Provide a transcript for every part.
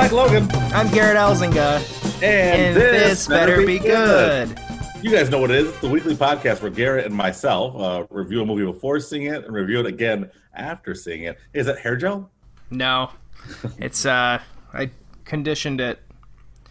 I'm Mike Logan. I'm Garrett Elzinga. And, And this better be good. You guys know what it is. It's the weekly podcast where Garrett and myself uh, review a movie before seeing it and review it again after seeing it. Is that hair gel? No, it's uh, I conditioned it.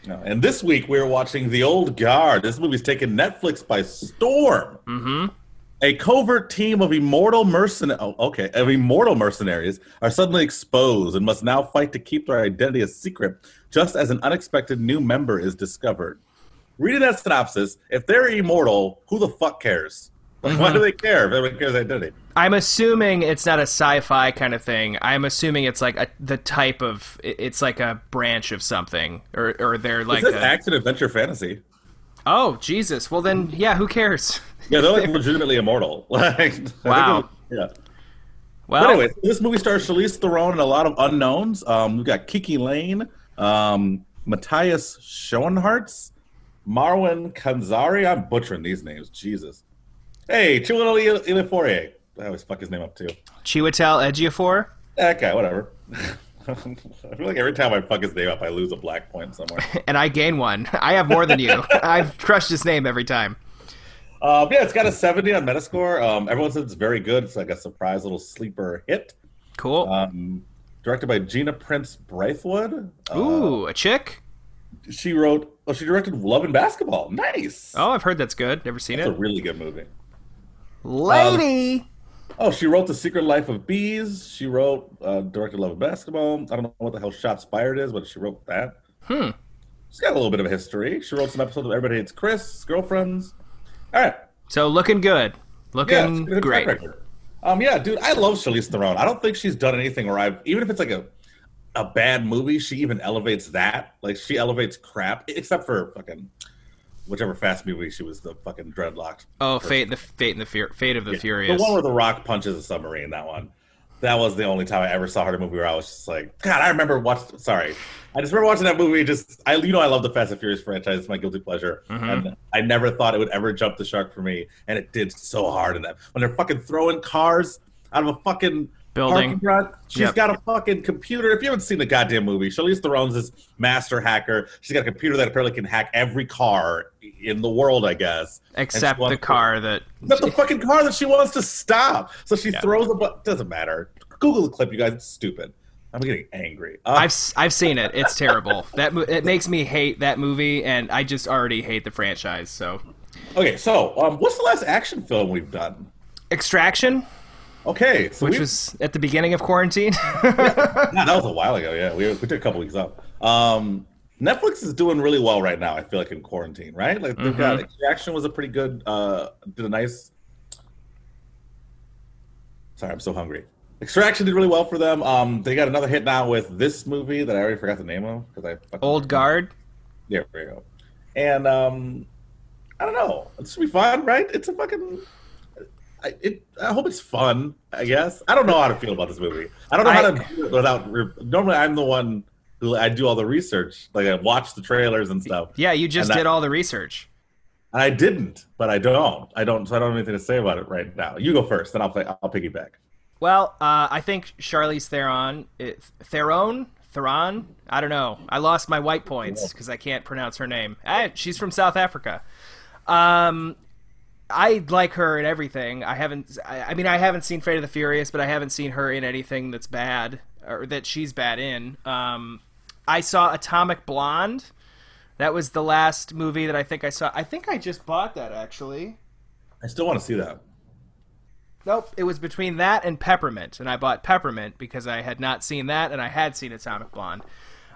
No. And this week we're watching The Old Guard. This movie's taken Netflix by storm. Mm-hmm. A covert team of immortal mercen- oh, okay, of immortal mercenaries are suddenly exposed and must now fight to keep their identity a secret, just as an unexpected new member is discovered. Reading that synopsis, if they're immortal, who the fuck cares? Like, Why do mm-hmm. they care if everyone cares identity? I'm assuming it's not a sci-fi kind of thing. I'm assuming it's like a, the type of it's like a branch of something, or or they're like It's an a, action adventure fantasy. Oh Jesus. Well then, yeah, who cares? Yeah, they're like legitimately immortal. Like, Wow. it- yeah. Well, But anyway, this movie stars Charlize Theron and a lot of unknowns. Um, we've got Kiki Layne, um, Matthias Schoenaerts, Marwan Kenzari. I'm butchering these names. Jesus. Hey, Chiwetel Ejiofor. I always fuck his name up too. Chiwetel Ejiofor. Guy, whatever. I feel like every time I fuck his name up, I lose a black point somewhere. and I gain one. I have more than you. I've crushed his name every time. Um, yeah, it's got a 70 on Metascore. Um, everyone says it's very good. It's like a surprise little sleeper hit. Cool. Um, directed by Gina Prince Bythewood. Uh, Ooh, a chick. she wrote. Oh, she directed Love and Basketball. Nice. Oh, I've heard that's good. Never seen it? It's a really good movie. Lady. Oh, she wrote The Secret Life of Bees. She wrote, uh, directed Love of Basketball. I don't know what the hell Shots Fired is, but she wrote that. Hmm. She's got a little bit of a history. She wrote some episodes of Everybody Hates Chris, Girlfriends. All right. So looking good. Looking she's got a track great. record. Um, yeah, dude, I love Charlize Theron. I don't think she's done anything where I've, even if it's like a, a bad movie, she even elevates that. Like she elevates crap, except for fucking whichever fast movie she was the fucking dreadlocked. Oh, person. fate the fate and the fear, fate of the Yeah, furious. The one where The Rock punches a submarine. That one. That was the only time I ever saw her in a movie where I was just like, God, I remember watching. Sorry, I just remember watching that movie. Just I, you know, I love the Fast and Furious franchise. It's my guilty pleasure, Mhm. and I never thought it would ever jump the shark for me, and it did so hard in that. When they're fucking throwing cars out of a fucking Building. she's Yep. got a fucking computer. If you haven't seen the goddamn movie, Charlize Theron's this master hacker. She's got a computer that apparently can hack every car in the world, I guess. except the wants to- car that. that's the fucking car that she wants to stop. So she Yeah. throws a but doesn't matter. Google the clip, you guys. It's stupid. I'm getting angry. Uh, I've I've seen it. It's terrible. That it makes me hate that movie, and I just already hate the franchise. So, okay, so um, what's the last action film we've done? Extraction, Okay, so which was at the beginning of quarantine. yeah, that was a while ago. Yeah, we, we took a couple weeks off. Um, Netflix is doing really well right now. I feel like in quarantine, right? Like they've got Mhm. Extraction was a pretty good. Uh, did a nice. Sorry, I'm so hungry. Extraction did really well for them. Um, they got another hit now with this movie that I already forgot the name of because I fucking- Old Guard. There we go. And um, I don't know. It should be fun, right? It's a fucking. I, it, I hope it's fun. I guess I don't know how to feel about this movie. I don't know how to do it without. Normally, I'm the one I do all the research. Like I watch the trailers and stuff. Yeah, you just did all the research. I didn't, but I don't. I don't. So I don't have anything to say about it right now. You go first, then I'll play. I'll piggyback. Well, uh, I think Charlize Theron, it, Theron, Theron. I don't know. I lost my white points because I can't pronounce her name. I, she's from South Africa. Um, I like her in everything. I haven't. I, I mean, I haven't seen Fate of the Furious, but I haven't seen her in anything that's bad or that she's bad in. Um, I saw Atomic Blonde. That was the last movie that I think I saw. I think I just bought that actually. I still want to see that. Nope, it was between that and Peppermint, and I bought Peppermint because I had not seen that and I had seen Atomic Blonde.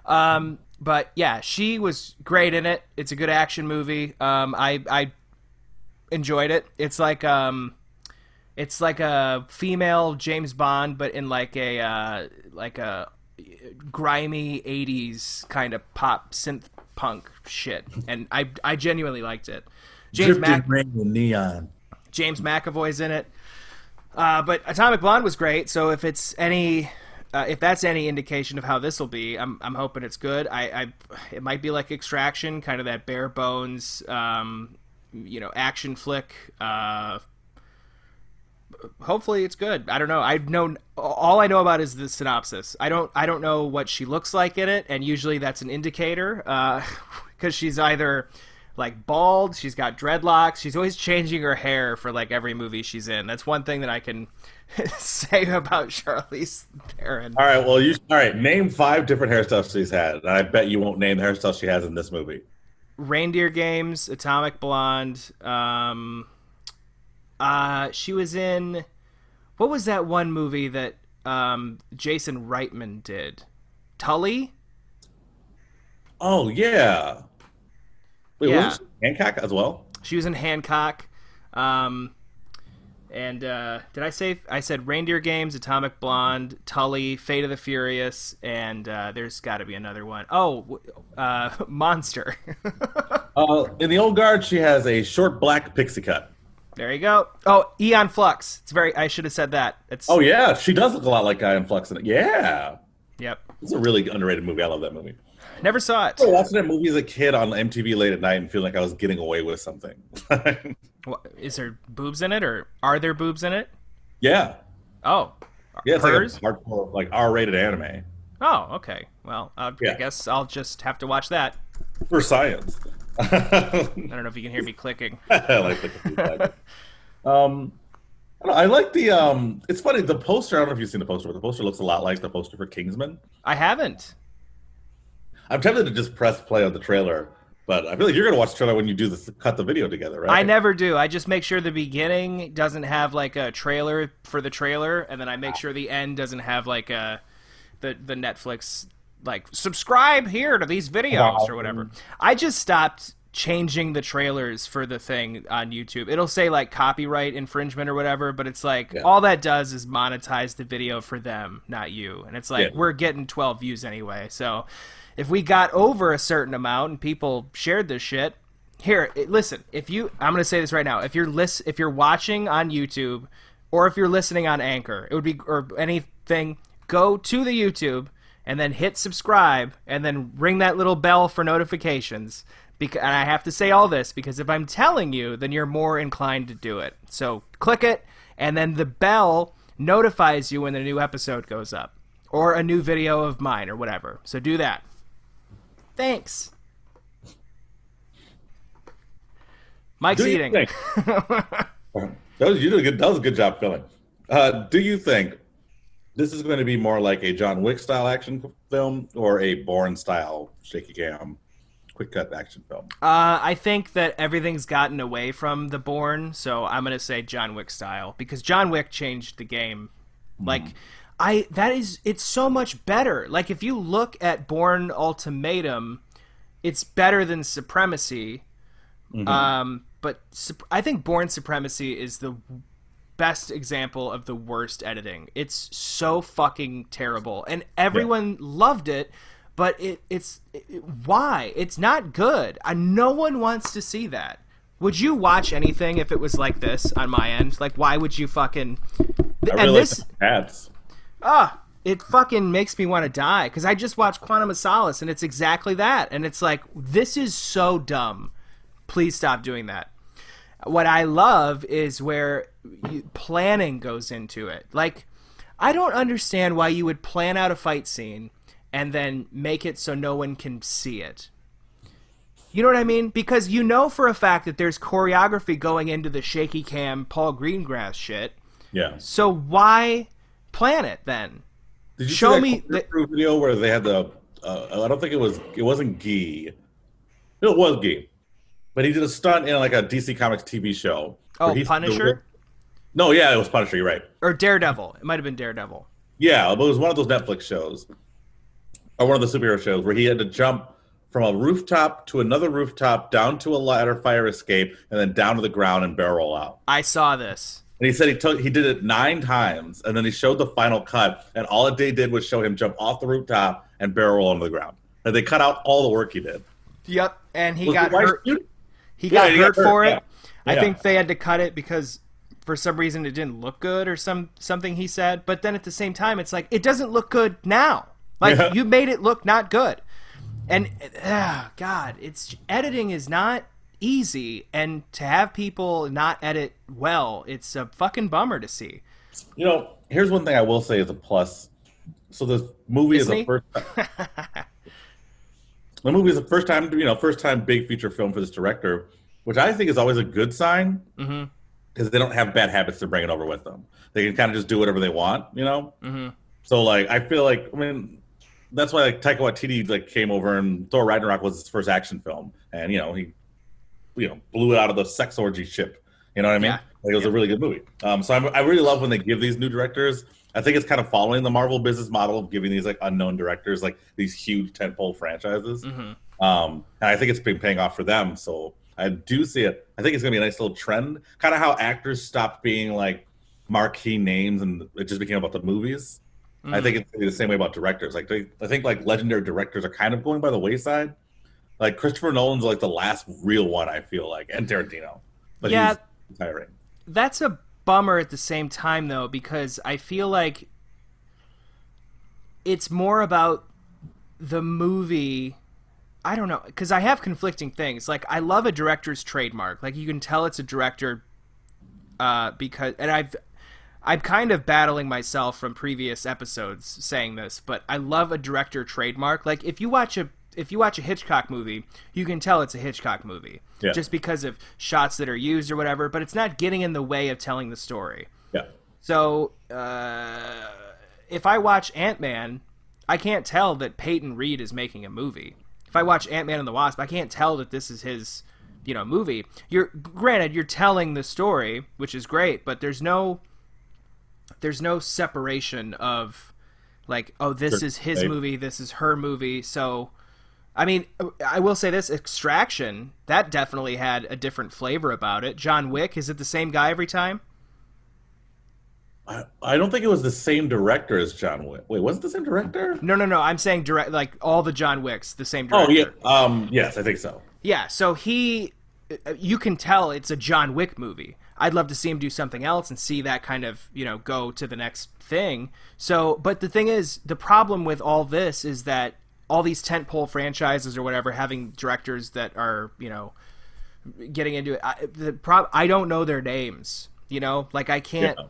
Um, but yeah, she was great in it. It's a good action movie. Um, I I enjoyed it. It's like um, it's like a female James Bond, but in like a uh, like a grimy '80s kind of pop synth punk shit, and I I genuinely liked it. James Mac- neon. James McAvoy's in it. Uh, but Atomic Blonde was great. So if it's any, uh, if that's any indication of how this will be, I'm I'm hoping it's good. I, I it might be like Extraction, kind of that bare bones, um, you know, action flick. Uh, hopefully it's good. I don't know. I've known all I know about is the synopsis. I don't I don't know what she looks like in it, and usually that's an indicator because she's either like bald, she's got dreadlocks, she's always changing her hair for like every movie she's in. That's one thing that I can say about Charlize Theron. All right, well, you all right? Name five different hairstyles she's had, and I bet you won't name the hairstyle she has in this movie. Reindeer Games, Atomic Blonde. Um, uh, she was in what was that one movie that um, Jason Reitman did? Tully. Oh yeah. Wait, Yeah. was Hancock as well? She was in Hancock. Um, and uh, did I say I said Reindeer Games, Atomic Blonde, Tully, Fate of the Furious, and uh, there's got to be another one. Oh, uh, Monster. Uh, in the old guard, she has a short black pixie cut. There you go. Oh, Aeon Flux. It's very. I should have said that. It's. Oh yeah, she does look a lot like Aeon Flux in it. Yeah, Yep. it's a really underrated movie. I love that movie. Never saw it. I watching that movie as a kid on MTV late at night and feeling like I was getting away with something. What, is there boobs in it, or are there boobs in it? yeah, Oh, yeah, it's hers. like a hardcore, like R-rated anime Oh, okay. Well, uh, I guess I'll just have to watch that. for science. I I don't know if you can hear me clicking. like the feedback. um, I, don't know, I like the um. It's funny the poster. I don't know if you've seen the poster, but the poster looks a lot like the poster for Kingsman. I haven't. I'm tempted to just press play on the trailer, but I feel like you're gonna watch the trailer when you do this, cut the video together, right? I never do. I just make sure the beginning doesn't have like a trailer for the trailer, and then I make sure the end doesn't have like a the the Netflix like subscribe here to these videos or whatever. I just stopped changing the trailers for the thing on YouTube. It'll say like copyright infringement or whatever, but it's like Yeah. all that does is monetize the video for them, not you. And it's like Yeah. we're getting 12 views anyway. So if we got over a certain amount and people shared this shit, here, listen, if you I'm going to say this right now. If you're lis- if you're watching on YouTube or if you're listening on Anchor, it would be or anything, go to the YouTube and then hit subscribe and then ring that little bell for notifications. Because, and I have to say all this because if I'm telling you, then you're more inclined to do it. So click it, and then the bell notifies you when the new episode goes up or a new video of mine or whatever. So do that. Thanks. Mike's Do eating. that was, you did a good. That was a good job filling. Uh, do you think this is going to be more like a John Wick style action film or a Bourne style shaky cam, quick cut action film? Uh, I think that everything's gotten away from the Bourne, so I'm gonna say John Wick style because John Wick changed the game. Like, I that is it's so much better. Like if you look at Bourne Ultimatum, it's better than Supremacy. Um, but I think Bourne Supremacy is the best example of the worst editing. It's so fucking terrible, and everyone loved it. But it, it's it, why? It's not good. I, no one wants to see that. Would you watch anything if it was like this on my end? Like, why would you fucking? I and really this, like the ah, it fucking makes me want to die because I just watched Quantum of Solace and it's exactly that. And it's like, this is so dumb. Please stop doing that. What I love is where you, planning goes into it. Like, I don't understand why you would plan out a fight scene and then make it so no one can see it. You know what I mean? Because you know for a fact that there's choreography going into the shaky cam Paul Greengrass shit. Yeah. So why plan it then? Did you Show see me the- video where they had the? Uh, I don't think it was. It wasn't Gee. It was Gee, but he did a stunt in like a DC Comics TV show. Oh, Punisher No, yeah, it was Punisher. You're right. or Daredevil? It might have been Daredevil. Yeah, but it was one of those Netflix shows, or one of the superhero shows, where he had to jump from a rooftop to another rooftop, down to a ladder fire escape, and then down to the ground and barrel out. I saw this. And he said he took he did it nine times, and then he showed the final cut, and all it did was show him jump off the rooftop and barrel roll onto the ground. And they cut out all the work he did. Yep, and he Was got hurt. shoot- He Yeah, got he hurt got for it. yeah. I think they had to cut it because for some reason it didn't look good or some something he said. But then at the same time, it's like it doesn't look good now. Like you made it look not good. And ah, God, it's editing is not easy, and to have people not edit well, it's a fucking bummer to see. You know, here's one thing I will say is a plus. So this movie is Disney? a first. the movie is the first time, you know, first time big feature film for this director, which I think is always a good sign because they don't have bad habits to bring it over with them. They can kind of just do whatever they want, you know. Mhm. So like, I feel like I mean, that's why like Taika Waititi like came over and Thor Ragnarok was his first action film, and you know he, you know, blew it out of the sex orgy ship. You know what I mean? Yeah. Like it was a really good movie. Um, so I'm, I really love when they give these new directors. I think it's kind of following the Marvel business model of giving these like unknown directors like these huge tentpole franchises. Mhm. Um, and I think it's been paying off for them. So I do see it. I think it's gonna be a nice little trend. Kind of how actors stopped being like marquee names and it just became about the movies. I think it's gonna be the same way about directors. Like they, I think like legendary directors are kind of going by the wayside. Like Christopher Nolan's like the last real one. I feel like, and Tarantino. But Yeah. he's retiring. that's a bummer at the same time though because i feel like it's more about the movie. I don't know because i have conflicting things. Like i love a director's trademark. Like you can tell it's a director uh, because and i've i'm kind of battling myself from previous episodes saying this but i love a director trademark. Like if you watch a if you watch a hitchcock movie you can tell it's a hitchcock movie Yeah. just because of shots that are used or whatever but it's not getting in the way of telling the story Yeah. so uh, if I watch Ant Man, I can't tell that Peyton Reed is making a movie. If I watch Ant Man and the Wasp, I can't tell that this is his, you know, movie. You're granted you're telling the story, which is great, but there's no there's no separation of like, oh, this Sure. is his movie, this is her movie. So, I mean, I will say this: Extraction that definitely had a different flavor about it. John Wick is it the same guy every time? I, I don't think it was the same director as John Wick. Wait, was it the same director? No, no, no. I'm saying direct, like all the John Wicks, the same director. Oh yeah. Um. Yes, I think so. Yeah, so he, you can tell it's a John Wick movie. I'd love to see him do something else and see that kind of, you know, go to the next thing. So, but the thing is, the problem with all this is that all these tentpole franchises or whatever having directors that are, you know, getting into it. I, the prob- I don't know their names. You know, like I can't. Yeah.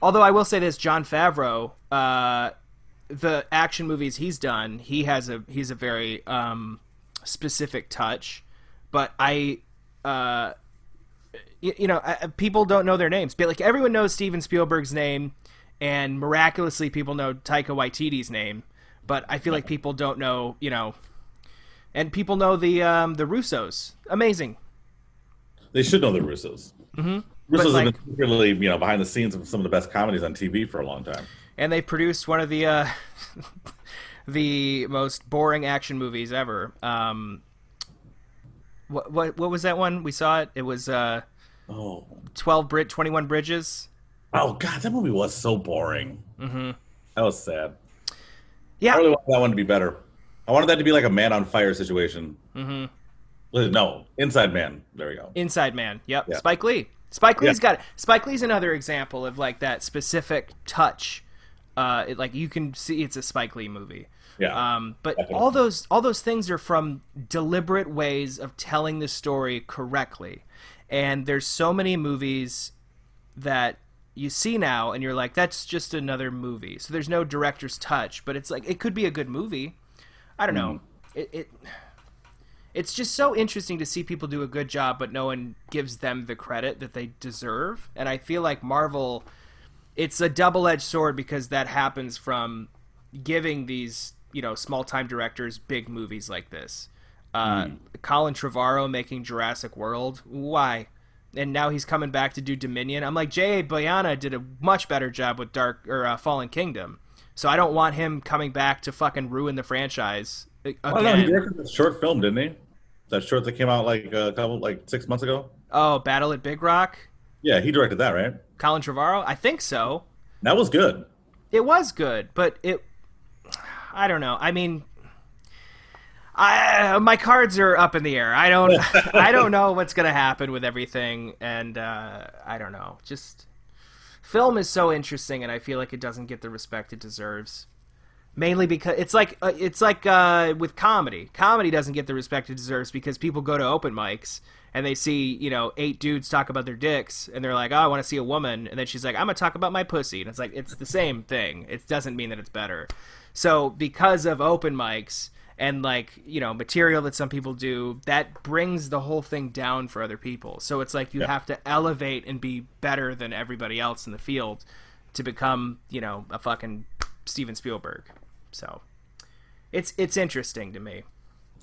Although I will say this, Jon Favreau, uh, the action movies he's done, he has a he's a very um, specific touch. But I, uh, you, you know, I, people don't know their names. But like everyone knows Steven Spielberg's name, and miraculously people know Taika Waititi's name. But I feel like people don't know, you know, and people know the um, the Russos. Amazing. They should know the Russos. Mm-hmm. Russos like- have been secretly, you know, behind the scenes of some of the best comedies on TV for a long time. and they produced one of the uh, the most boring action movies ever. Um, what what what was that one? We saw it. It was uh, Oh, twelve Brit, twenty one bridges. oh God, that movie was so boring. Mm-hmm. That was sad. I really wanted that one to be better. I wanted that to be like a man on fire situation. Mm-hmm. No, Inside Man. There we go. Inside Man. Yep, Yeah. Spike Lee. Spike Lee's Yeah. got Spike Lee's another example of like that specific touch. Uh, it, like you can see it's a Spike Lee movie. Yeah. Um, but Definitely. all those all those things are from deliberate ways of telling the story correctly. And there's so many movies that you see now and you're like that's just another movie. So there's no director's touch, but it's like it could be a good movie. I don't know. It, it it's just so interesting to see people do a good job but no one gives them the credit that they deserve. And I feel like Marvel it's a double-edged sword because that happens from giving these you know small-time directors big movies like this. Uh, Colin Trevorrow making Jurassic World, why? And now he's coming back to do Dominion. I'm like J.A. Bayona did a much better job with Dark or uh, Fallen Kingdom, so I don't want him coming back to fucking ruin the franchise uh, I don't know. He directed that short film, didn't he? That short that came out like a couple, like six months ago. Oh, Battle at Big Rock, Yeah, he directed that, right? Colin Trevorrow. I think so. That was good. It was good, but it. I don't know. I mean, I my cards are up in the air. I don't. I don't know what's gonna happen with everything, and uh, I don't know. Just film is so interesting, and I feel like it doesn't get the respect it deserves. mainly because it's like uh, it's like uh, with comedy. Comedy doesn't get the respect it deserves because people go to open mics and they see you know eight dudes talk about their dicks and they're like, oh, I want to see a woman, and then she's like, I'm gonna talk about my pussy, and it's like it's the same thing. It doesn't mean that it's better. So because of open mics and like you know material that some people do that brings the whole thing down for other people so it's like you Yeah. have to elevate and be better than everybody else in the field to become you know a fucking steven spielberg so it's it's interesting to me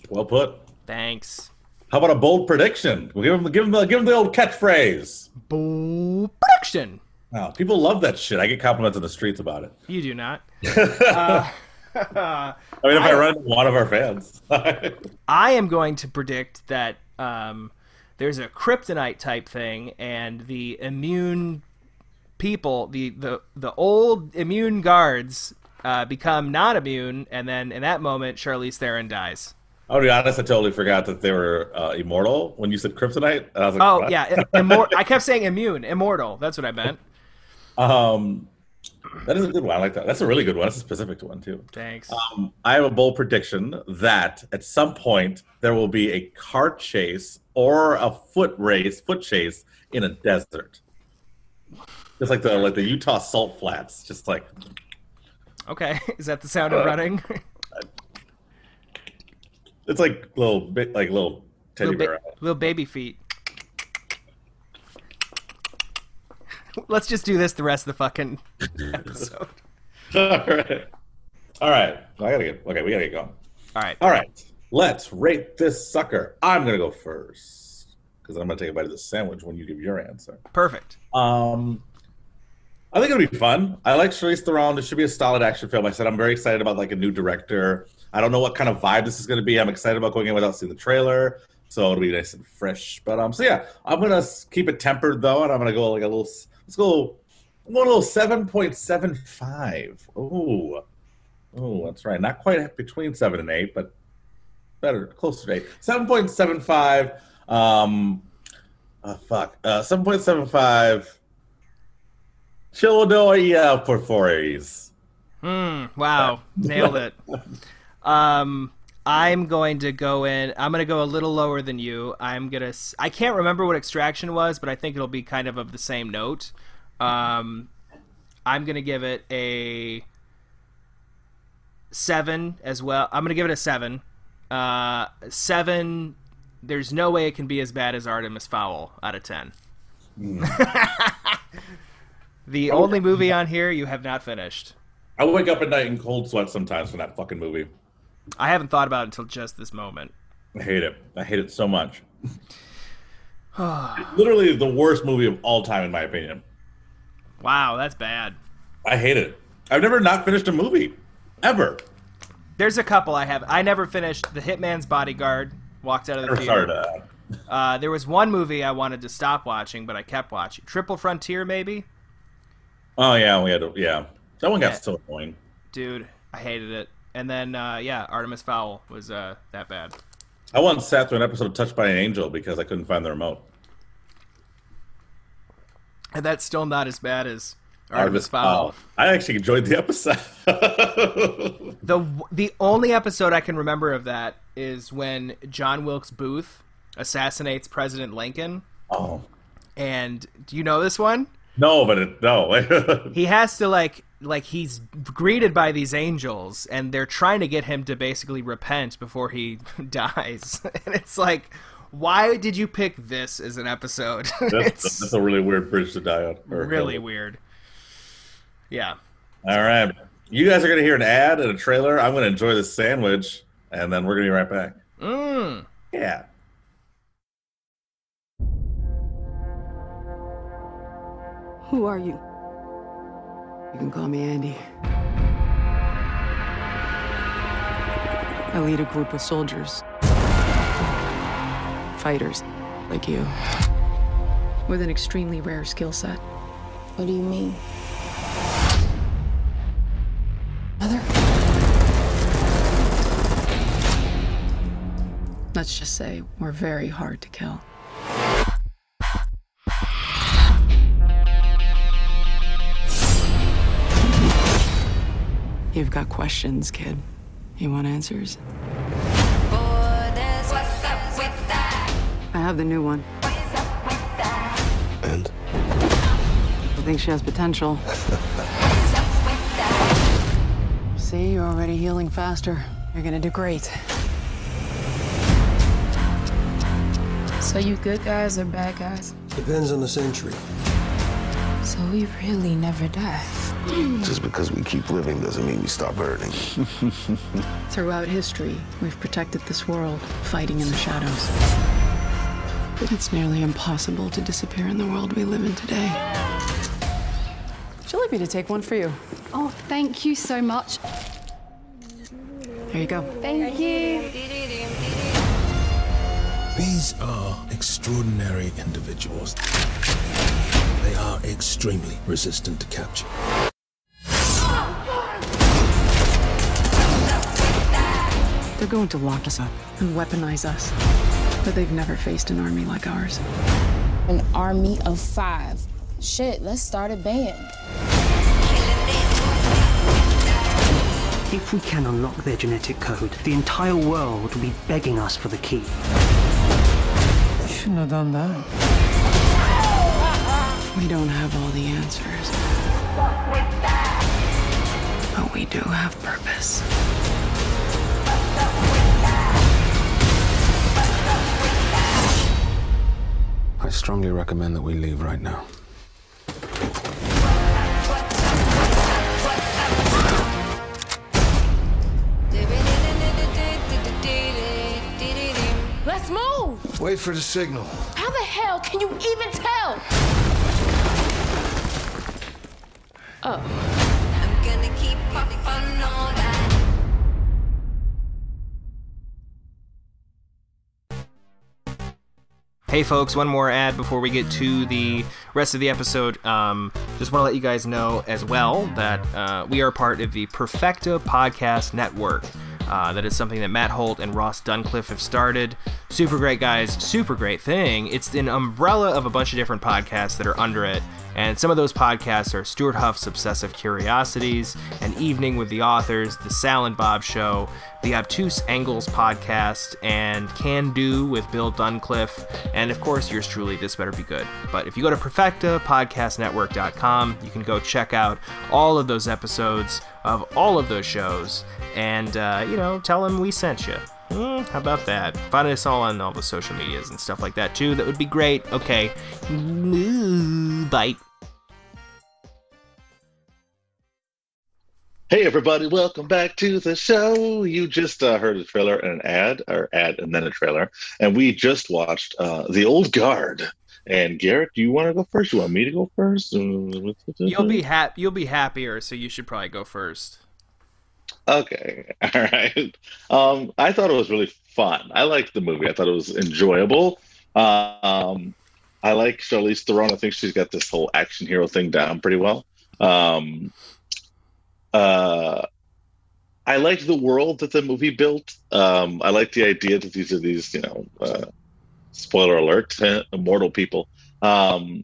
Well put. thanks How about a bold prediction? We'll give him, give him, the, give him the old catchphrase. Boo production Wow, people love that shit. I get compliments in the streets about it. you do not uh, I mean, if I, I- run into one of our fans, I am going to predict that um, there's a kryptonite type thing, and the immune people, the the the old immune guards, uh, become not immune, and then in that moment, Charlize Theron dies. I'll be honest. I totally forgot that they were uh, immortal when you said kryptonite. And I was like, Oh what? yeah, immor- I kept saying immune, immortal. That's what I meant. Um, that is a good one. I like that. That's a really good one. That's a specific one too. Thanks. Um, I have a bold prediction that at some point there will be a car chase or a foot race, foot chase in a desert. Just like the like the Utah salt flats, just like Okay, is that the sound of running? it's like little bit like little teddy little, bear. little baby feet. Let's just do this the rest of the fucking episode. All right, all right. I gotta get okay. We gotta get going. All right. All right, let's rate this sucker. I'm gonna go first because I'm gonna take a bite of this sandwich when you give your answer. Perfect. Um, I think it'll be fun. I like Charlize Theron. It should be a solid action film. I said I'm very excited about like a new director. I don't know what kind of vibe this is going to be. I'm excited about going in without seeing the trailer, so it'll be nice and fresh. But um, so yeah, I'm gonna keep it tempered though, and I'm gonna go like a little. Let's go. A little seven point seven five. Oh, oh, that's right. Not quite between seven and eight, but better, closer to eight. Seven point seven five. Um, uh, fuck. Uh, seven point seven five. Childoya Porphyries. Hmm. Wow. Nailed it. Um, I'm going to go in. I'm going to go a little lower than you. I'm gonna. I can't remember what Extraction was, but I think it'll be kind of of the same note. Um, I'm gonna give it a seven as well. I'm gonna give it a seven. Uh, seven. There's no way it can be as bad as Artemis Fowl out of ten. the only movie on here you have not finished. I wake up at night in cold sweat sometimes from that fucking movie. I haven't thought about it until just this moment. I hate it. I hate it so much. Literally the worst movie of all time, in my opinion. Wow, that's bad. I hate it. I've never not finished a movie ever. There's a couple I have. I never finished The Hitman's Bodyguard. Walked out of the Never theater. Uh, there was one movie I wanted to stop watching, but I kept watching. Triple Frontier, maybe. Oh yeah, we had to. Yeah, that one got Yeah. so annoying. Dude, I hated it. And then, uh, yeah, Artemis Fowl was uh, that bad. I once sat through an episode of Touched by an Angel because I couldn't find the remote. And that's still not as bad as Artemis Fowl. I actually enjoyed the episode. The the only episode I can remember of that is when John Wilkes Booth assassinates President Lincoln. oh And do you know this one? no, but it, no. he has to like like he's greeted by these angels and they're trying to get him to basically repent before he dies and it's like why did you pick this as an episode that's, that's a really weird bridge to die on. really go. weird yeah All right, you guys are gonna hear an ad and a trailer. I'm gonna enjoy this sandwich, and then we're gonna be right back. mm. Yeah. Who are you? You can call me Andy. I lead a group of soldiers. Fighters, like you. With an extremely rare skill set. What do you mean? Mother? Let's just say we're very hard to kill. You've got questions, kid. You want answers? I have the new one. And? I think she has potential. See, you're already healing faster. You're gonna do great. So you good guys or bad guys? Depends on the century. So we really never die. Just because we keep living doesn't mean we stop hurting. Throughout history, we've protected this world, fighting in the shadows. But it's nearly impossible to disappear in the world we live in today. Would you like me to take one for you? Oh, thank you so much. There you go. Thank you. These are extraordinary individuals. They are extremely resistant to capture. They're going to lock us up and weaponize us. But they've never faced an army like ours. An army of five. Shit, let's start a band. If we can unlock their genetic code, the entire world will be begging us for the key. Shouldn't have done that. We don't have all the answers. But we do have purpose. I strongly recommend that we leave right now. Let's move! Wait for the signal. How the hell can you even tell? Oh. Hey, folks, one more ad before we get to the rest of the episode. Um, just want to let you guys know as well that uh, we are part of the Perfecta Podcast Network. Uh, that is something that Matt Holt and Ross Duncliffe have started. Super great guys, super great thing. It's an umbrella of a bunch of different podcasts that are under it. And some of those podcasts are Stuart Huff's Obsessive Curiosities, An Evening with the Authors, The Sal and Bob Show, The Obtuse Angles Podcast, and Can Do with Bill Duncliffe, and of course, yours truly, This Better Be Good. But if you go to perfectapodcastnetwork.com, you can go check out all of those episodes of all of those shows and, uh, you know, tell them we sent you. Hmm, how about that? Find us all on all the social medias and stuff like that too. That would be great. Okay. Bye. Hey everybody, welcome back to the show. You just uh, heard a trailer and an ad, or ad and then a trailer, and we just watched uh, The Old Guard. And Garrett, do you want to go first? You want me to go first? You'll be hap- You'll be happier, so you should probably go first. Okay, all right. Um, I thought it was really fun. I liked the movie. I thought it was enjoyable. Um, I like Charlize Theron. I think she's got this whole action hero thing down pretty well. Um, uh, I liked the world that the movie built. Um, I like the idea that these are these, you know, uh, spoiler alert, immortal people. Um,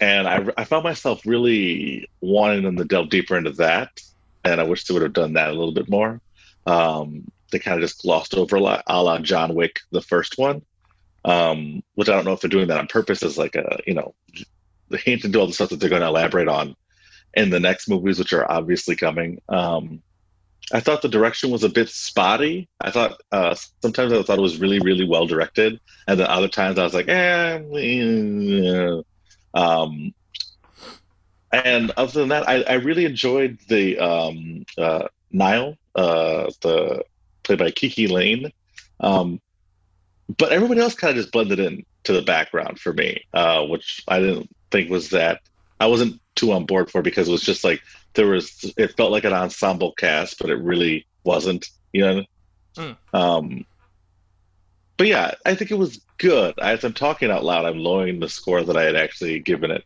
and I, I found myself really wanting them to delve deeper into that. And I wish they would have done that a little bit more. Um, they kind of just glossed over a lot, a la John Wick, the first one, um, which I don't know if they're doing that on purpose as like a, you know, the hint into all the stuff that they're going to elaborate on in the next movies, which are obviously coming. Um, I thought the direction was a bit spotty. I thought uh, sometimes I thought it was really, really well directed, and then other times I was like, eh. eh. Um, and other than that, I, I really enjoyed the um, uh, Nile, uh, the played by Kiki Layne. Um, but everybody else kind of just blended in to the background for me, uh, which I didn't think was that. I wasn't too on board for because it was just like there was. It felt like an ensemble cast, but it really wasn't. You know. Mm. Um, but yeah, I think it was good. As I'm talking out loud, I'm lowering the score that I had actually given it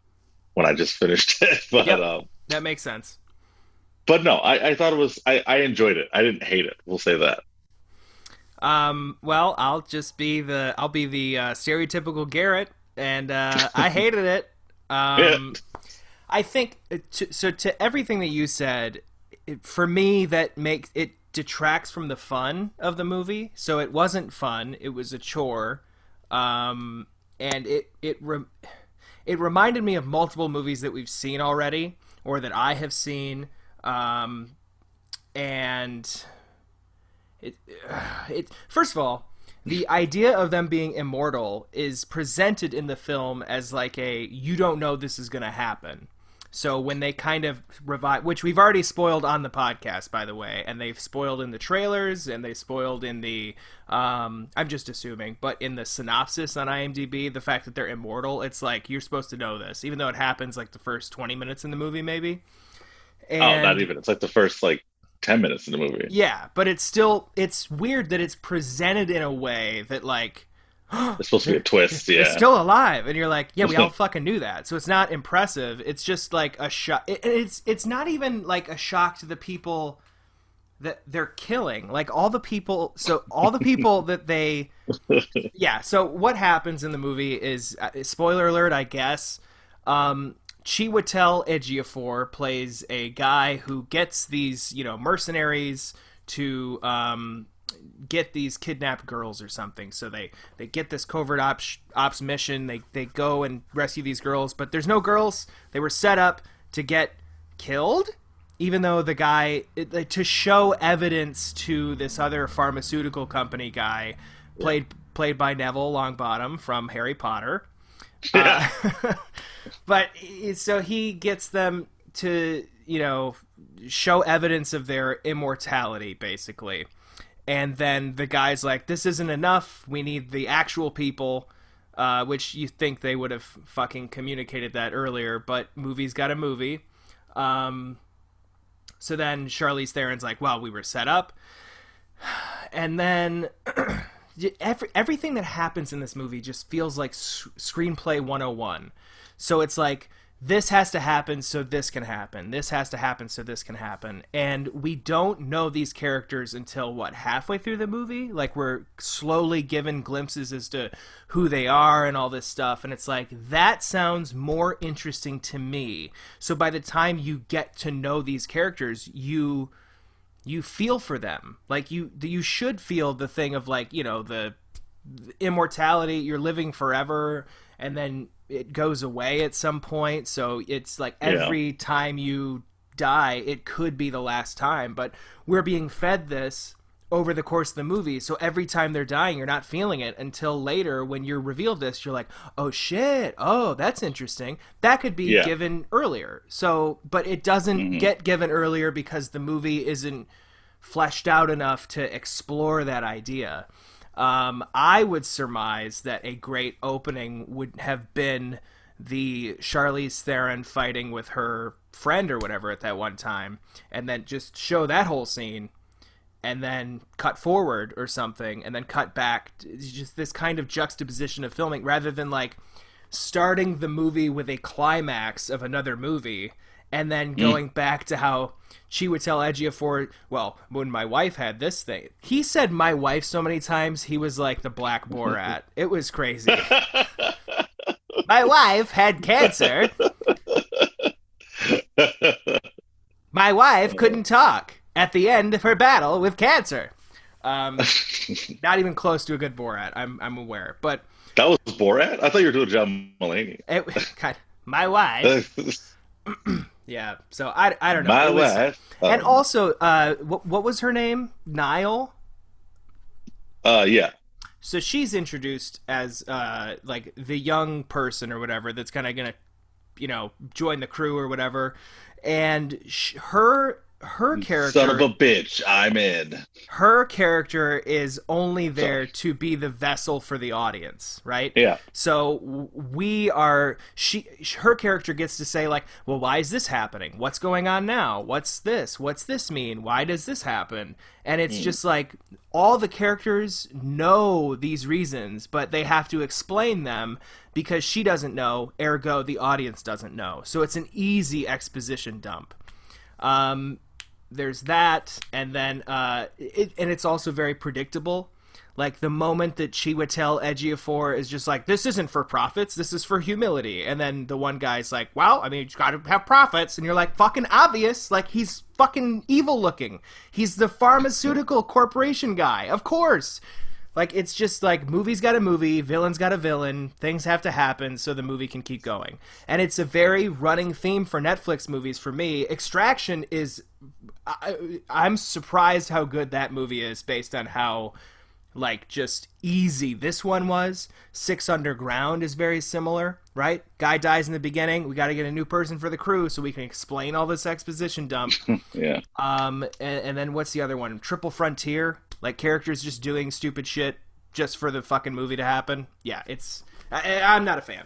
when I just finished it. but Yep. um, That makes sense. but no, I, I thought it was. I, I enjoyed it. I didn't hate it. We'll say that. Um, well, I'll just be the I'll be the uh, stereotypical Garrett, and uh, I hated it. Um, I think uh, to, so. To everything that you said, it, for me that makes it detracts from the fun of the movie. So it wasn't fun; it was a chore, um, and it it re- it reminded me of multiple movies that we've seen already or that I have seen, um, and it it first of all the idea of them being immortal is presented in the film as like a you don't know this is going to happen. So when they kind of revive, which we've already spoiled on the podcast, by the way, and they've spoiled in the trailers and they spoiled in the, um, I'm just assuming, but in the synopsis on IMDb, the fact that they're immortal, it's like you're supposed to know this, even though it happens like the first 20 minutes in the movie, maybe. And, oh, not even. It's like the first like 10 minutes in the movie. Yeah, but it's still it's weird that it's presented in a way that like it's supposed to be a twist, yeah. It's still alive and you're like, yeah, we all fucking knew that. So it's not impressive. It's just like a shock. It, it's it's not even like a shock to the people that they're killing. Like all the people so all the people that they Yeah, so what happens in the movie is uh, spoiler alert, I guess. Um Chiwetel Ejiofor plays a guy who gets these, you know, mercenaries to um, get these kidnapped girls or something. So they, they get this covert ops, ops mission. They, they go and rescue these girls, but there's no girls. They were set up to get killed, even though the guy, it, to show evidence to this other pharmaceutical company guy, played played by Neville Longbottom from Harry Potter. Yeah. Uh, but so he gets them to, you know, show evidence of their immortality, basically. And then the guy's like, this isn't enough. We need the actual people. Uh, which you think they would have fucking communicated that earlier, but movie's got a movie. Um, so then Charlize Theron's like, well, we were set up. And then every, everything that happens in this movie just feels like s- screenplay 101 so it's like this has to happen so this can happen. This has to happen so this can happen. And we don't know these characters until what halfway through the movie? Like we're slowly given glimpses as to who they are and all this stuff. And it's like that sounds more interesting to me. So by the time you get to know these characters you you feel for them. Like you you should feel the thing of like you know the, immortality you're living forever and then it goes away at some point so it's like every yeah. time you die it could be the last time but we're being fed this over the course of the movie. So every time they're dying, you're not feeling it until later when you're revealed this, you're like, oh shit, oh, that's interesting. That could be yeah. given earlier. So, but it doesn't mm-hmm. get given earlier because the movie isn't fleshed out enough to explore that idea. Um, I would surmise that a great opening would have been the Charlize Theron fighting with her friend or whatever at that one time, and then just show that whole scene and then cut forward or something and then cut back it's just this kind of juxtaposition of filming rather than like starting the movie with a climax of another movie and then mm. going mm. back to how she would tell Ejiofor, well, when my wife had this thing. He said my wife so many times, he was like the Black Borat. it was crazy. my wife had cancer. my wife couldn't talk at the end of her battle with cancer. Um, not even close to a good Borat. I'm I'm aware, but that was Borat. I thought you were doing John Mulaney. It, God, my wife. Yeah. So I, I don't know. My was, wife. And um, also, uh, what what was her name? Nile. Uh, yeah. So she's introduced as uh like the young person or whatever that's kind of gonna, you know, join the crew or whatever, and sh- her her character son of a bitch. I'm in. her character is only there Sorry. to be the vessel for the audience right? Yeah. So we are she her character gets to say like well why is this happening? What's going on now? What's this? What's this mean? Why does this happen? And it's mm. just like all the characters know these reasons but they have to explain them because she doesn't know ergo the audience doesn't know. So it's an easy exposition dump. Um, there's that, and then uh, it, and it's also very predictable. Like the moment that she would tell Chiwetel Ejiofor is just like, "This isn't for profits. This is for humility," and then the one guy's like, "Well, I mean, you got to have profits," and you're like, "Fucking obvious!" Like he's fucking evil looking. He's the pharmaceutical corporation guy, of course. Like it's just like movies got a movie, villains got a villain, things have to happen so the movie can keep going. And it's a very running theme for Netflix movies for me. Extraction is I, I'm surprised how good that movie is based on how like just easy this one was. Six Underground is very similar, right? Guy dies in the beginning. We got to get a new person for the crew so we can explain all this exposition dump. yeah. Um, and, and then what's the other one? Triple Frontier. Like characters just doing stupid shit just for the fucking movie to happen. Yeah, it's. I, I'm not a fan.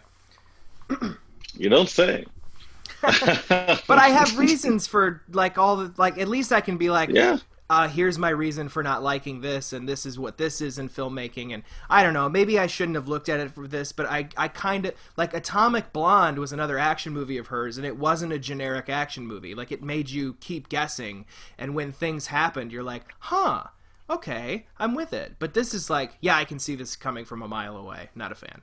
you don't say. but I have reasons for like all the like. At least I can be like, yeah. Uh, here's my reason for not liking this, and this is what this is in filmmaking. And I don't know, maybe I shouldn't have looked at it for this, but I, I kind of like Atomic Blonde was another action movie of hers, and it wasn't a generic action movie. Like it made you keep guessing, and when things happened, you're like, huh, okay, I'm with it. But this is like, yeah, I can see this coming from a mile away. Not a fan.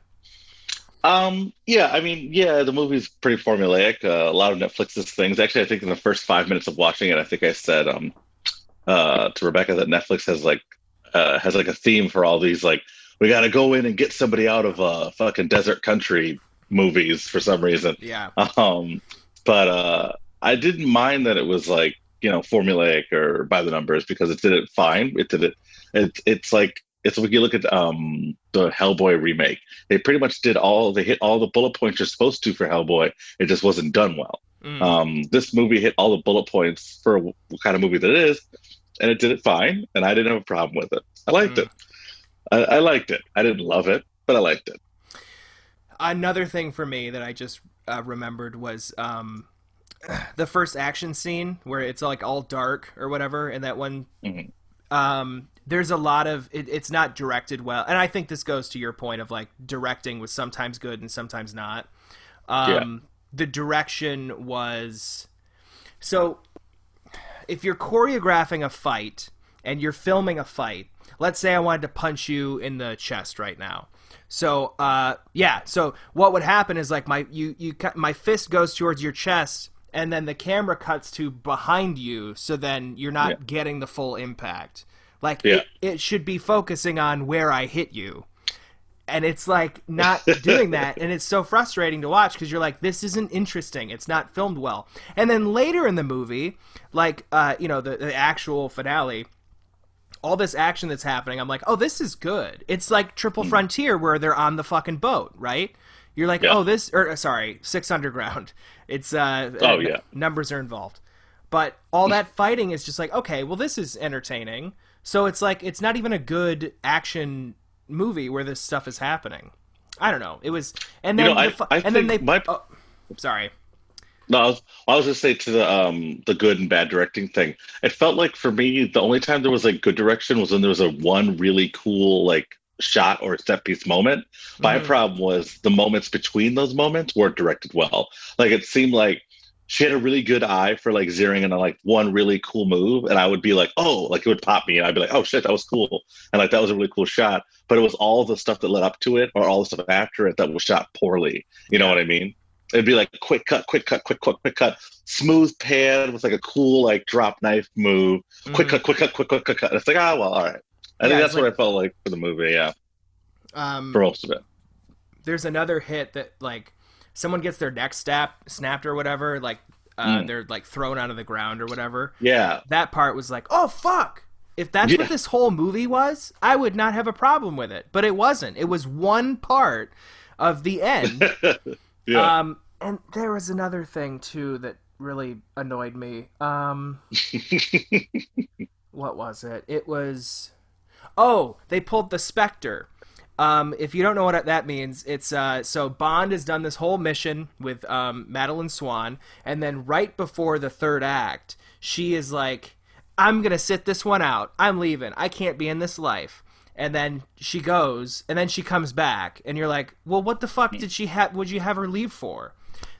Um, yeah, I mean, yeah, the movie's pretty formulaic. Uh, a lot of Netflix's things. Actually, I think in the first five minutes of watching it, I think I said um, uh, to Rebecca that Netflix has like uh, has like a theme for all these like we got to go in and get somebody out of uh fucking desert country movies for some reason. Yeah. Um, but uh, I didn't mind that it was like you know formulaic or by the numbers because it did it fine. It did it. it it's like it's like you look at um the Hellboy remake. They pretty much did all they hit all the bullet points you're supposed to for Hellboy. It just wasn't done well. Mm. Um, this movie hit all the bullet points for what kind of movie that it is, and it did it fine, and I didn't have a problem with it. I liked Mm. it. I, I liked it. I didn't love it, but I liked it. Another thing for me that I just uh, remembered was um, the first action scene where it's like all dark or whatever, and that one. Mhm. Um, there's a lot of it, it's not directed well, and I think this goes to your point of like directing was sometimes good and sometimes not. Um, The direction was so if you're choreographing a fight and you're filming a fight, let's say I wanted to punch you in the chest right now. So, uh, yeah. So what would happen is like my you you cut my fist goes towards your chest, and then the camera cuts to behind you, so then you're not Yeah. getting the full impact. Like Yeah. it, it should be focusing on where I hit you and it's like not doing that and it's so frustrating to watch because you're like this isn't interesting it's not filmed well and then later in the movie like uh you know the, the actual finale all this action that's happening i'm like oh this is good it's like triple frontier where they're on the fucking boat right you're like Yeah. oh this or sorry six underground it's uh Oh, yeah. numbers are involved. But all that fighting is just like okay well this is entertaining. So it's like it's not even a good action movie where this stuff is happening. I don't know. It was and You then know, I- the fu- I and then they my- oh, sorry. No, I was, I was just say to the um the good and bad directing thing. It felt like for me the only time there was like good direction was when there was a one really cool like shot or set piece moment. My Mhm. problem was the moments between those moments weren't directed well. Like it seemed like she had a really good eye for like zeroing in on like one really cool move, and I would be like, oh, like it would pop me, and I'd be like, oh shit, that was cool, and like that was a really cool shot. But it was all the stuff that led up to it, or all the stuff after it, that was shot poorly. You know what I mean? It'd be like quick cut, quick cut, quick cut, quick cut, smooth pan with like a cool like drop knife move, quick Mhm. cut, quick cut, quick cut, quick cut. It's like, ah, well, all right. I Yeah, think that's what I felt like for the movie. Yeah, um for most of it. there's another hit that like someone gets their neck snap snapped or whatever like uh, Mm. they're like thrown out of the ground or whatever Yeah, that part was like oh fuck if that's Yeah. what this whole movie was i would not have a problem with it but it wasn't it was one part of the end yeah. um and there was another thing too that really annoyed me um what was it it was oh they pulled the Spectre um, if you don't know what that means, it's uh, so Bond has done this whole mission with um, Madeleine Swann, and then right before the third act, she is like, "I'm gonna sit this one out. I'm leaving. I can't be in this life." And then she goes, and then she comes back, and you're like, "Well, what the fuck did she have? Would you have her leave for?"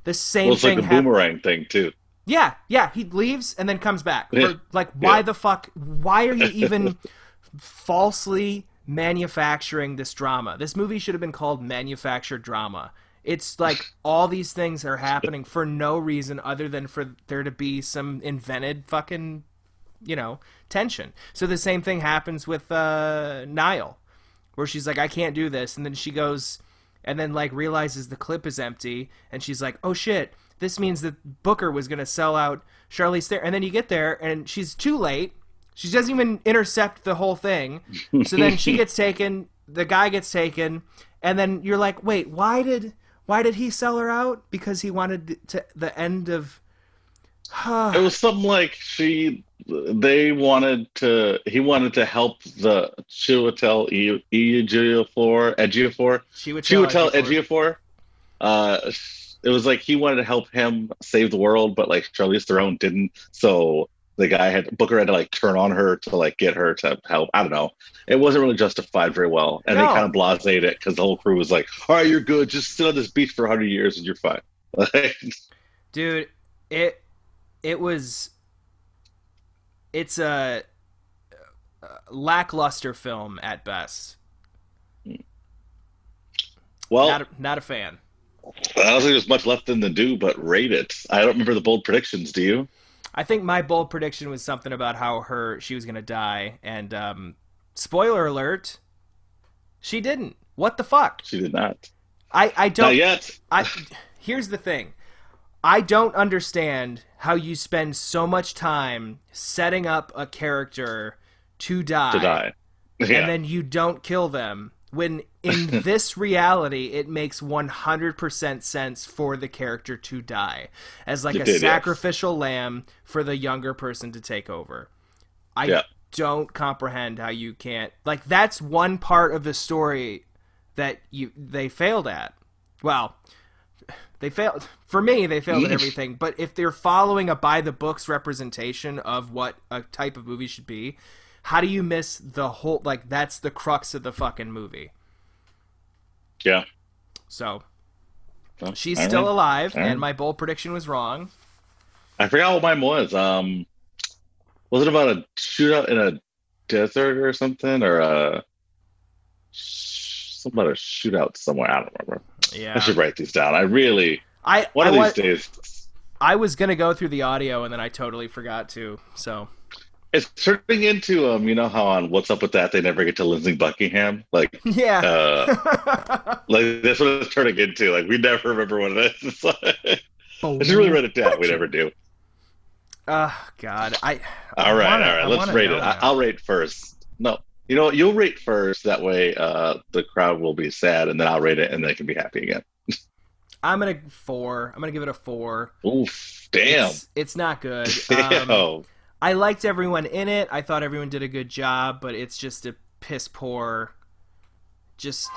The same well, it's like thing the happened. boomerang thing too. Yeah, yeah, he leaves and then comes back. Yeah. For, like, why Yeah. the fuck? Why are you even falsely manufacturing this drama. This movie should have been called Manufactured Drama. It's like all these things are happening for no reason other than for there to be some invented fucking, you know, tension. So the same thing happens with uh, Nile, where she's like, I can't do this. And then she goes and then like realizes the clip is empty and she's like, oh shit, this means that Booker was going to sell out Charlize Theron. And then you get there and she's too late. She doesn't even intercept the whole thing. So then she gets taken, the guy gets taken, and then you're like, wait, why did why did he sell her out? Because he wanted to the end of it was something like she they wanted to he wanted to help the Chiwetel Ejiofor Ejiofor Chiwetel Ejiofor uh it was like he wanted to help him save the world but like Charlize Theron didn't so the guy had Booker had to like turn on her to like get her to help. I don't know. It wasn't really justified very well, and No. they kind of blasted it because the whole crew was like, "All right, you're good. Just sit on this beach for hundred years and you're fine." Dude it it was it's a, a lackluster film at best well, not a, not a fan I don't think there's much left in the do but rate it. I don't remember the bold predictions. Do you? I think my bold prediction was something about how her she was gonna die and um spoiler alert she didn't what the fuck She did not. i i Not don't yet. I here's the thing. I don't understand how you spend so much time setting up a character to die, To die. Yeah. and then you don't kill them when in this reality it makes 100% sense for the character to die as like It a did, yes. sacrificial lamb for the younger person to take over. I Yeah. don't comprehend how you can't like that's one part of the story that you they failed at. Well, they failed for me they failed at everything but if they're following a by the books representation of what a type of movie should be how do you miss the whole like that's the crux of the fucking movie yeah. so Well, she's still right. alive right. and my bold prediction was wrong I forgot what mine was. Um, was it about a shootout in a desert or something, or a something about a shootout somewhere? I don't remember. yeah I should write these down. I really i one I of these wa- days. I was gonna go through the audio and then I totally forgot to so It's turning into um, you know how on What's Up with That they never get to Lindsey Buckingham, like yeah uh, like that's what it's turning into. Like we never remember what it is. It's like, I should really write it down. We never do. oh god i I All right, wanna- all right. I Let's rate it. I, now. I'll rate first. No, you know, what? you'll rate first. That way, uh, the crowd will be sad, and then I'll rate it, and they can be happy again. i'm gonna four i'm gonna give it a four Oof! Damn! it's, it's not good! Um, I liked everyone in it. I thought everyone did a good job, but it's just a piss poor. Just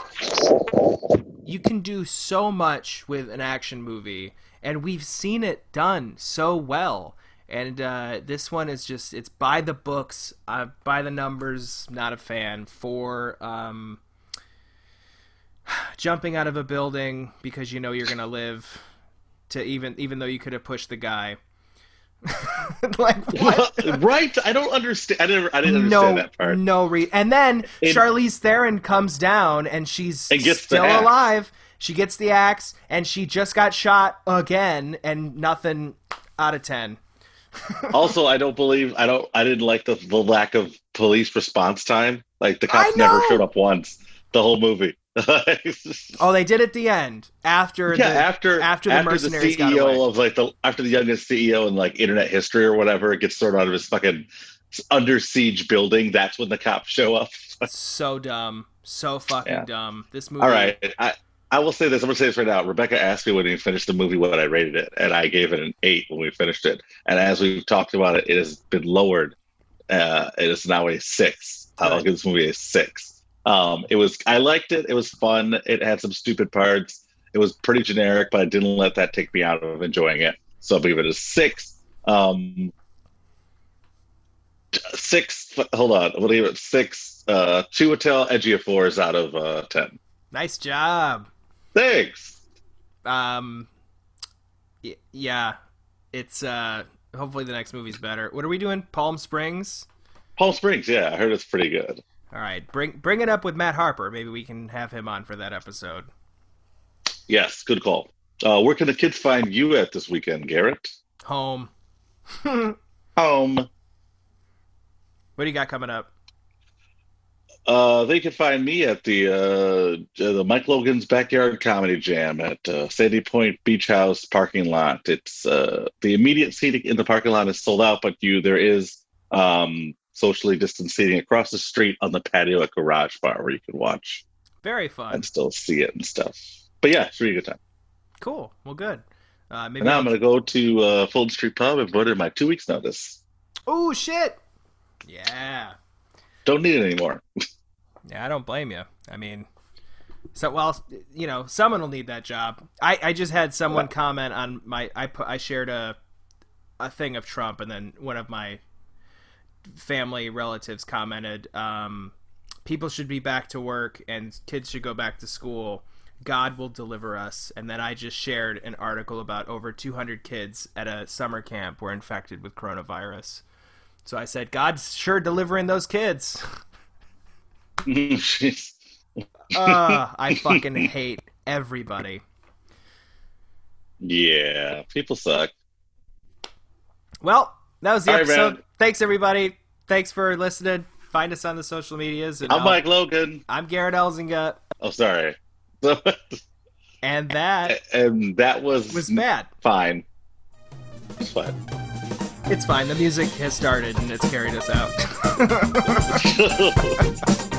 you can do so much with an action movie, and we've seen it done so well. And uh, this one is just it's by the books, uh, by the numbers. Not a fan. For um, jumping out of a building because you know you're gonna live, to even even though you could have pushed the guy. like what? right? I don't understand. I didn't. I didn't understand no, that part. no re. And then It- Charlize Theron comes down and she's And still alive. She gets the axe and she just got shot again and nothing out of ten. also, I don't believe. I don't. I didn't like the the lack of police response time. Like the cops never showed up once. The whole movie. Oh, they did at the end after yeah, the after after the mercenaries got away. CEO of like the after the youngest CEO in like internet history or whatever gets thrown out of his fucking under siege building. That's when the cops show up. so dumb, so fucking Yeah. dumb. This movie. All right, I I will say this. I'm gonna say this right now. Rebecca asked me when we finished the movie what I rated it, and I gave it an eight when we finished it. And as we've talked about it, it has been lowered. Uh, it is now a six. I'll Good. give this movie a six. Um, it was I liked it. It was fun. It had some stupid parts. It was pretty generic, but I didn't let that take me out of enjoying it. So I'll give it a six. Um, six. Hold on. We'll give it six. Uh, Chiwetel Ejiofor is out of uh, ten. Nice job. Thanks. Um, y- yeah, it's uh. Hopefully the next movie's better. What are we doing? Palm Springs. Palm Springs, yeah, I heard it's pretty good. All right, bring bring it up with Matt Harper. Maybe we can have him on for that episode. Yes, good call. Uh, where can the kids find you at this weekend, Garrett? Home. Home. What do you got coming up? Uh, they can find me at the uh, the Mike Logan's Backyard Comedy Jam at uh, Sandy Point Beach House parking lot. It's uh, the immediate seating in the parking lot is sold out, but you there is um, socially distanced seating across the street on the patio at Garage Bar where you can watch Very fun. and still see it and stuff. But yeah, it's a really good time. Cool. Well, good. Uh, maybe And now I'll- I'm going to go to uh, Fulton Street Pub and put in my two weeks notice. Oh shit! Yeah, Don't need it anymore. yeah. I don't blame you. I mean, so well, you know, someone will need that job. I I just had someone comment on my I put I shared a a thing of Trump, and then one of my family relatives commented, um, "People should be back to work, and kids should go back to school." God will deliver us. And then I just shared an article about over 200 kids at a summer camp were infected with coronavirus. So I said, God's sure delivering those kids. Uh, I fucking hate everybody. yeah, people suck. Well, that was the All right, episode. man. Thanks, everybody. Thanks for listening. Find us on the social medias. And I'm I'll- Mike Logan. I'm Garrett Elzinga. Oh, sorry. And that and that was was Matt. fine. It's fine. It's fine. The music has started and it's carried us out.